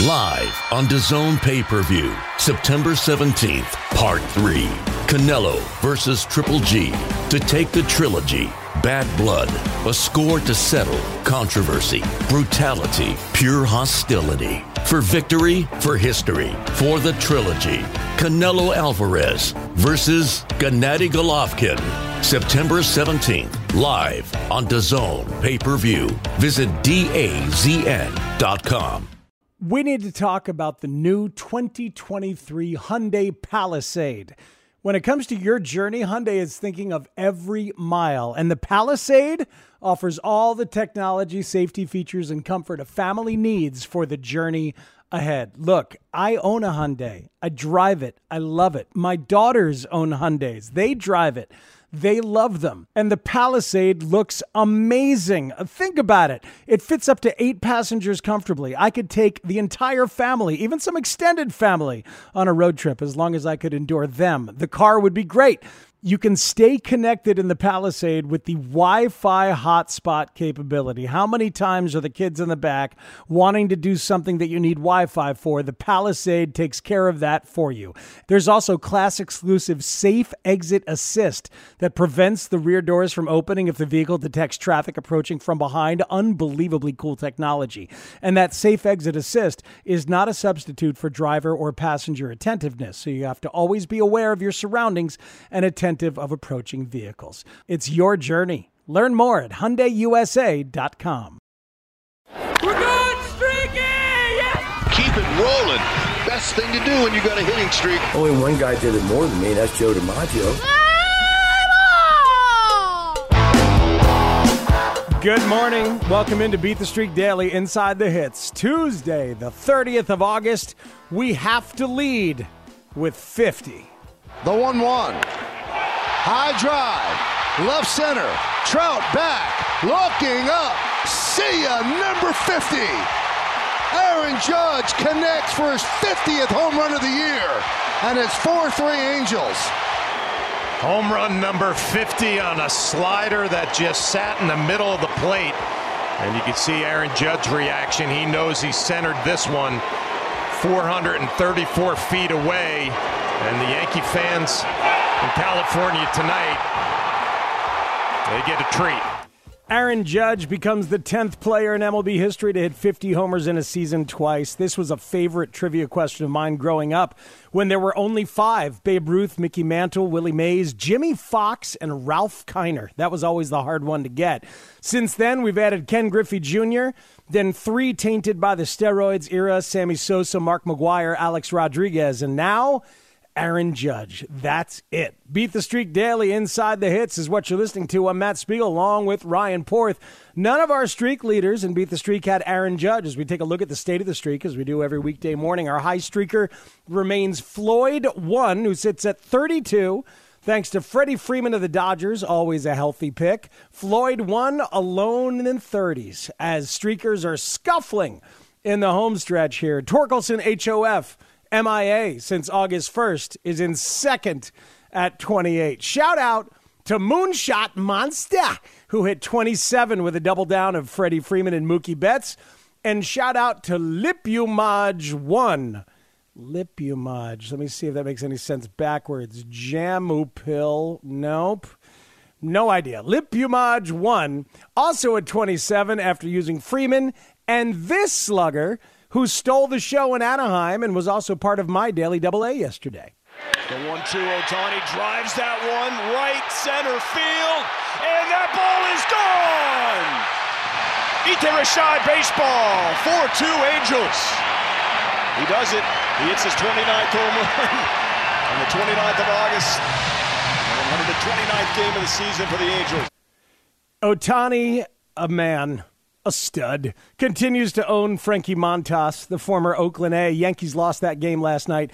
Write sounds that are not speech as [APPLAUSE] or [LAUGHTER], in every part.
Live on DAZN pay per view, September 17th, Part 3. Canelo versus Triple G to take the trilogy. Bad blood, a score to settle, controversy, brutality, pure hostility. For victory, for history, for the trilogy. Canelo Alvarez versus Gennady Golovkin. September 17th, live on DAZN pay per view. Visit DAZN.com. We need to talk about the new 2023 Hyundai Palisade. When it comes to your journey, Hyundai is thinking of every mile, and the Palisade offers all the technology, safety features, and comfort a family needs for the journey ahead. Look, I own a Hyundai. I drive it. I love it. My daughters own Hyundais. They drive it. They love them. And the Palisade looks amazing. Think about it. It fits up to eight passengers comfortably. I could take the entire family, even some extended family, on a road trip as long as I could endure them. The car would be great. You can stay connected in the Palisade with the Wi Fi hotspot capability. How many times are the kids in the back wanting to do something that you need Wi Fi for? The Palisade takes care of that for you. There's also class exclusive Safe Exit Assist that prevents the rear doors from opening if the vehicle detects traffic approaching from behind. Unbelievably cool technology. And that Safe Exit Assist is not a substitute for driver or passenger attentiveness. So you have to always be aware of your surroundings and attentive of approaching vehicles. It's your journey. Learn more at HyundaiUSA.com. We're good, streaky! Yes! Keep it rolling. Best thing to do when you got a hitting streak. Only one guy did it more than me, that's Joe DiMaggio. Good morning. Welcome into Beat the Streak Daily Inside the Hits. Tuesday, the 30th of August. We have to lead with 50. The 1 1. High drive. Left center. Trout back. Looking up. See ya, number 50. Aaron Judge connects for his 50th home run of the year. And it's 4 3 Angels. Home run number 50 on a slider that just sat in the middle of the plate. And you can see Aaron Judge's reaction. He knows he centered this one 434 feet away. And the Yankee fans in California tonight, they get a treat. Aaron Judge becomes the 10th player in MLB history to hit 50 homers in a season twice. This was a favorite trivia question of mine growing up when there were only five Babe Ruth, Mickey Mantle, Willie Mays, Jimmie Foxx, and Ralph Kiner. That was always the hard one to get. Since then, we've added Ken Griffey Jr., then three tainted by the steroids era Sammy Sosa, Mark McGwire, Alex Rodriguez, and now. Aaron Judge. That's it. Beat the Streak Daily Inside the Hits is what you're listening to. I'm Matt Spiegel along with Ryan Porth. None of our streak leaders in Beat the Streak had Aaron Judge. As we take a look at the state of the streak, as we do every weekday morning, our high streaker remains Floyd 1, who sits at 32. Thanks to Freddie Freeman of the Dodgers, always a healthy pick. Floyd 1 alone in the 30s as streakers are scuffling in the home stretch here. Torkelson HOF MIA since August 1st is in second at 28. Shout out to Moonshot Monster, who hit 27 with a double down of Freddie Freeman and Mookie Betts. And shout out to Lipumaj 1. Lipumaj. Let me see if that makes any sense backwards. Jamupil. Nope. No idea. Lipumaj 1, also at 27 after using Freeman. And this slugger who stole the show in Anaheim and was also part of my daily double A yesterday. The one-two Ohtani drives that one right center field, and that ball is gone. Ite Rashad baseball, 4-2 Angels. He does it. He hits his 29th home run [LAUGHS] on the 29th of August. 129th game of the season for the Angels. Ohtani, a man, a stud, continues to own Frankie Montas, the former Oakland A. Yankees lost that game last night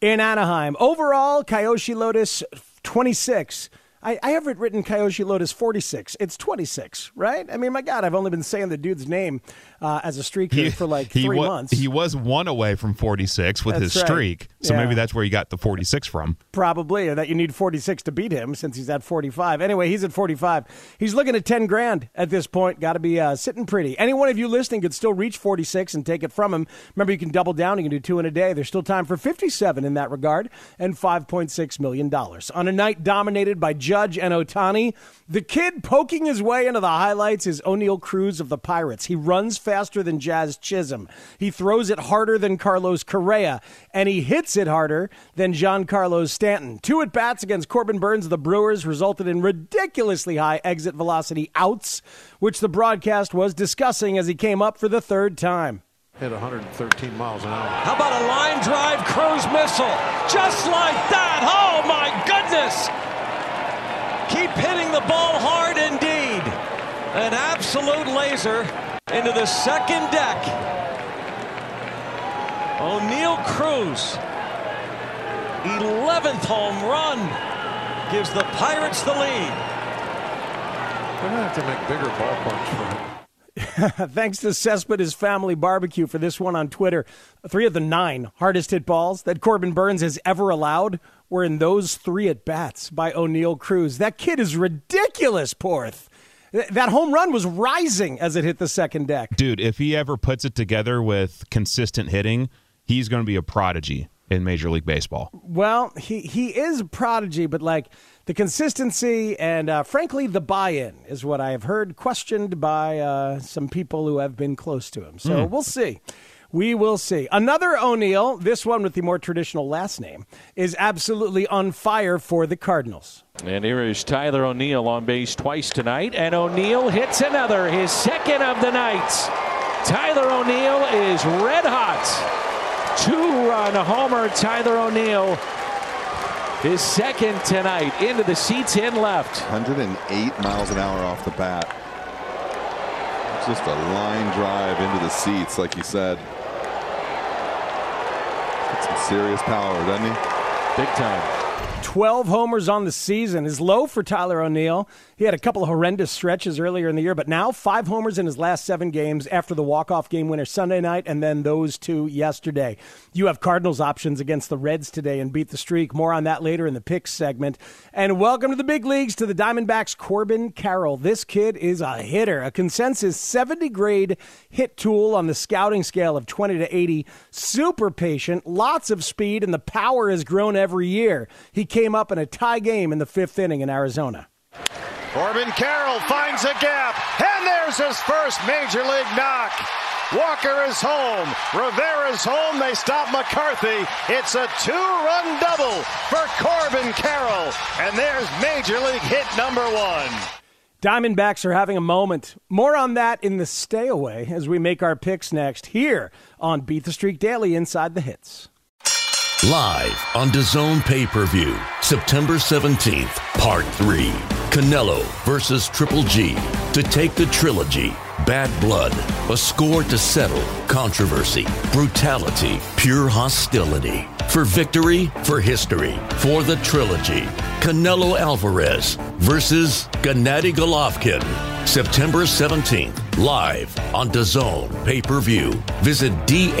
in Anaheim. Overall, Kyoshi Lotus 26 I, I have it written Kyoshi Lotus 46. It's 26, right? I mean, my God, I've only been saying the dude's name uh, as a streaker he, for like three wa- months. He was one away from 46 with that's his streak. So yeah. maybe that's where you got the 46 from. Probably, or that you need 46 to beat him since he's at 45. Anyway, he's at 45. He's looking at 10 grand at this point. Got to be uh, sitting pretty. Any one of you listening could still reach 46 and take it from him. Remember, you can double down. You can do two in a day. There's still time for 57 in that regard and $5.6 million. On a night dominated by Judge and Ohtani, the kid poking his way into the highlights is Oneil Cruz of the Pirates. He runs faster than Jazz Chisholm. He throws it harder than Carlos Correa, and he hits it harder than Giancarlo Stanton. Two at bats against Corbin Burnes of the Brewers resulted in ridiculously high exit velocity outs, which the broadcast was discussing as he came up for the third time. Hit 113 miles an hour. How about a line drive cruise missile? Just like that. Oh, my goodness. Keep hitting the ball hard indeed. An absolute laser into the second deck. Oneil Cruz, 11th home run, gives the Pirates the lead. They're going to have to make bigger ballparks for him. [LAUGHS] Thanks to Cespedes Family Barbecue for this one on Twitter. Three of the nine hardest hit balls that Corbin Burnes has ever allowed were in those three at bats by Oneil Cruz. That kid is ridiculous, Porth. That home run was rising as it hit the second deck. Dude, if he ever puts it together with consistent hitting, he's going to be a prodigy in Major League Baseball. Well, he, he is a prodigy, but like the consistency and uh, frankly the buy-in is what I have heard questioned by uh, some people who have been close to him. So mm. we'll see. We will see. Another O'Neill, this one with the more traditional last name, is absolutely on fire for the Cardinals. And here is Tyler O'Neill on base twice tonight, and O'Neill hits another, his second of the night. Tyler O'Neill is red hot. Two run homer, Tyler O'Neill. His second tonight into the seats in left. 108 miles an hour off the bat. Just a line drive into the seats, like you said. Some serious power, doesn't he? Big time. 12 homers on the season is low for Tyler O'Neill. He had a couple of horrendous stretches earlier in the year, but now five homers in his last seven games after the walk-off game winner Sunday night and then those two yesterday. You have Cardinals options against the Reds today and beat the streak. More on that later in the picks segment. And welcome to the big leagues to the Diamondbacks Corbin Carroll. This kid is a hitter, a consensus 70 grade hit tool on the scouting scale of 20 to 80. Super patient, lots of speed, and the power has grown every year. He came up in a tie game in the fifth inning in Arizona. Corbin Carroll finds a gap, and there's his first major league knock. Walker is home. Rivera's home. They stop McCarthy. It's a two-run double for Corbin Carroll, and there's major league hit number one. Diamondbacks are having a moment. More on that in the stay away as we make our picks next here on Beat the Streak Daily Inside the Hits. Live on DAZN pay-per-view, September 17th, Part 3. Canelo versus Triple G to take the trilogy. Bad blood, a score to settle, controversy, brutality, pure hostility. For victory, for history, for the trilogy. Canelo Alvarez versus Gennady Golovkin. September 17th, live on DAZN pay-per-view. Visit DAZN.com.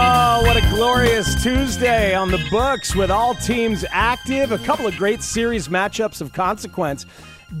Oh, what a glorious Tuesday on the books with all teams active. A couple of great series matchups of consequence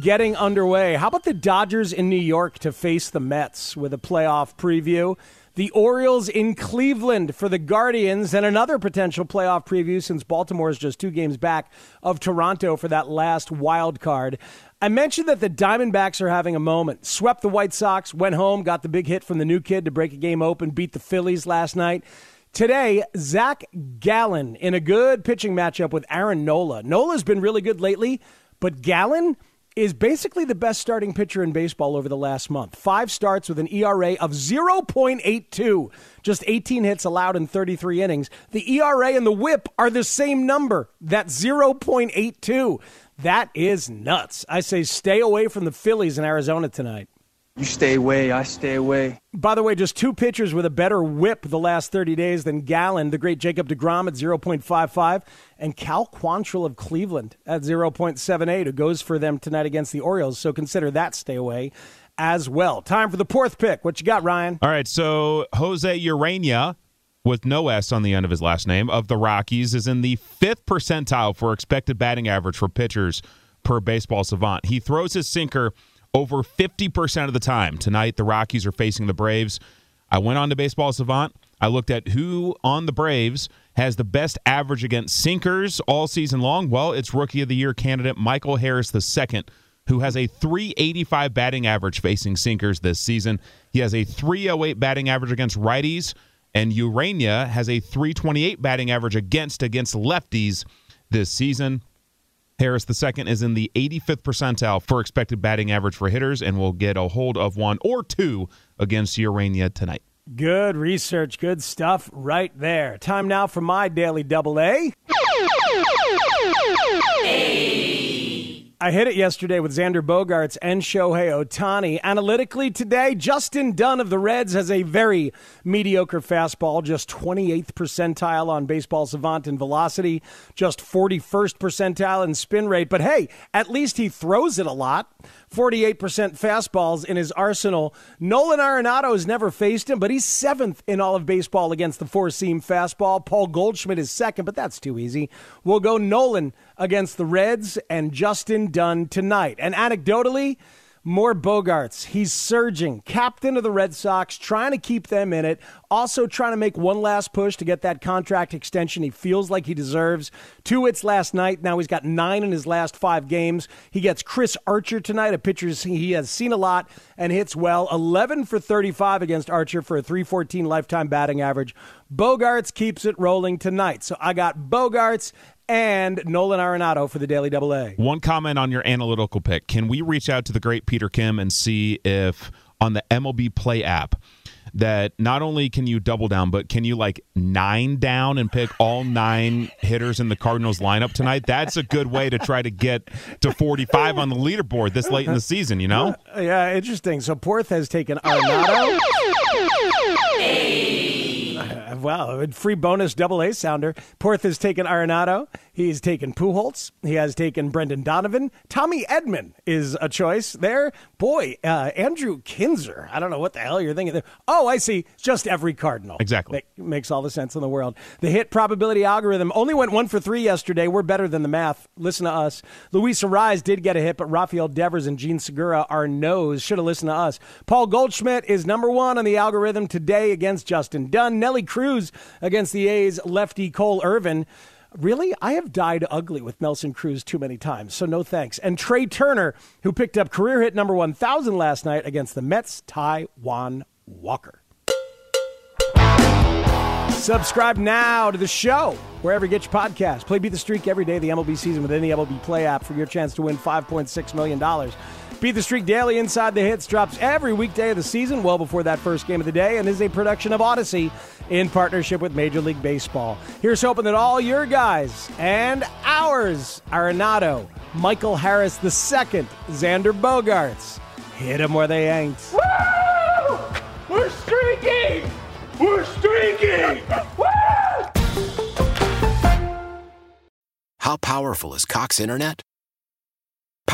getting underway. How about the Dodgers in New York to face the Mets with a playoff preview? The Orioles in Cleveland for the Guardians, and another potential playoff preview since Baltimore is just two games back of Toronto for that last wild card. I mentioned that the Diamondbacks are having a moment. Swept the White Sox, went home, got the big hit from the new kid to break a game open, beat the Phillies last night. Today, Zach Gallen in a good pitching matchup with Aaron Nola. Nola's been really good lately, but Gallen is basically the best starting pitcher in baseball over the last month. Five starts with an ERA of 0.82, just 18 hits allowed in 33 innings. The ERA and the WHIP are the same number, that 0.82. That is nuts. I say stay away from the Phillies in Arizona tonight. You stay away, I stay away. By the way, just two pitchers with a better WHIP the last 30 days than Gallen, the great Jacob DeGrom at 0.55, and Cal Quantrill of Cleveland at 0.78, who goes for them tonight against the Orioles. So consider that stay away as well. Time for the fourth pick. What you got, Ryan? All right, so Jose Ureña, with no S on the end of his last name, of the Rockies, is in the fifth percentile for expected batting average for pitchers per baseball savant. He throws his sinker over 50% of the time. Tonight, the Rockies are facing the Braves. I went on to Baseball Savant. I looked at who on the Braves has the best average against sinkers all season long. Well, it's Rookie of the Year candidate Michael Harris II, who has a 385 batting average facing sinkers this season. He has a 308 batting average against righties, and Ureña has a 328 batting average against against lefties this season. Harris II is in the 85th percentile for expected batting average for hitters and will get a hold of one or two against Ureña tonight. Good research, good stuff right there. Time now for my daily double A. I hit it yesterday with Xander Bogaerts and Shohei Ohtani. Analytically today, Justin Dunn of the Reds has a very mediocre fastball, just 28th percentile on baseball savant in velocity, just 41st percentile in spin rate. But hey, at least he throws it a lot. 48% fastballs in his arsenal. Nolan Arenado has never faced him, but he's seventh in all of baseball against the four seam fastball. Paul Goldschmidt is second, but that's too easy. We'll go Nolan against the Reds and Justin Dunn tonight. And anecdotally, more Bogaerts. He's surging, captain of the Red Sox, trying to keep them in it. Also trying to make one last push to get that contract extension he feels like he deserves. Two hits last night. Now he's got nine in his last five games. He gets Chris Archer tonight, a pitcher he has seen a lot and hits well. 11 for 35 against Archer for a 314 lifetime batting average. Bogaerts keeps it rolling tonight. So I got Bogaerts and Nolan Arenado for the Daily Double A. One comment on your analytical pick. Can we reach out to the great Peter Kim and see if on the MLB Play app that not only can you double down, but can you like nine down and pick all nine hitters in the Cardinals lineup tonight? That's a good way to try to get to 45 on the leaderboard this late in the season, you know? [LAUGHS] Yeah, interesting. So Porth has taken Arenado. Wow, free bonus double A sounder. Porth has taken Arenado. He's taken Pujols. He has taken Brendan Donovan. Tommy Edman is a choice there. Boy, uh, Andrew Knizner. I don't know what the hell you're thinking there. Oh, I see. Just every Cardinal. Exactly. Make, makes all the sense in the world. The hit probability algorithm only went one for three yesterday. We're better than the math. Listen to us. Luis Arraez did get a hit, but Rafael Devers and Jean Segura are no's. Should have listened to us. Paul Goldschmidt is number one on the algorithm today against Justin Dunn. Nelly Cruz against the A's lefty Cole Irvin. Really? I have died ugly with Nelson Cruz too many times, so no thanks. And Trea Turner, who picked up career hit number 1,000 last night against the Mets, Taijuan Walker. Subscribe now to the show wherever you get your podcast. Play Beat the Streak every day of the MLB season with any MLB Play app for your chance to win $5.6 million. Beat the Streak Daily Inside the Hits drops every weekday of the season, well before that first game of the day, and is a production of Odyssey in partnership with Major League Baseball. Here's hoping that all your guys and ours, Arenado, Michael Harris II, Xander Bogaerts, hit them where they ain't. Woo! We're streaking! We're streaking! [LAUGHS] Woo! How powerful is Cox Internet?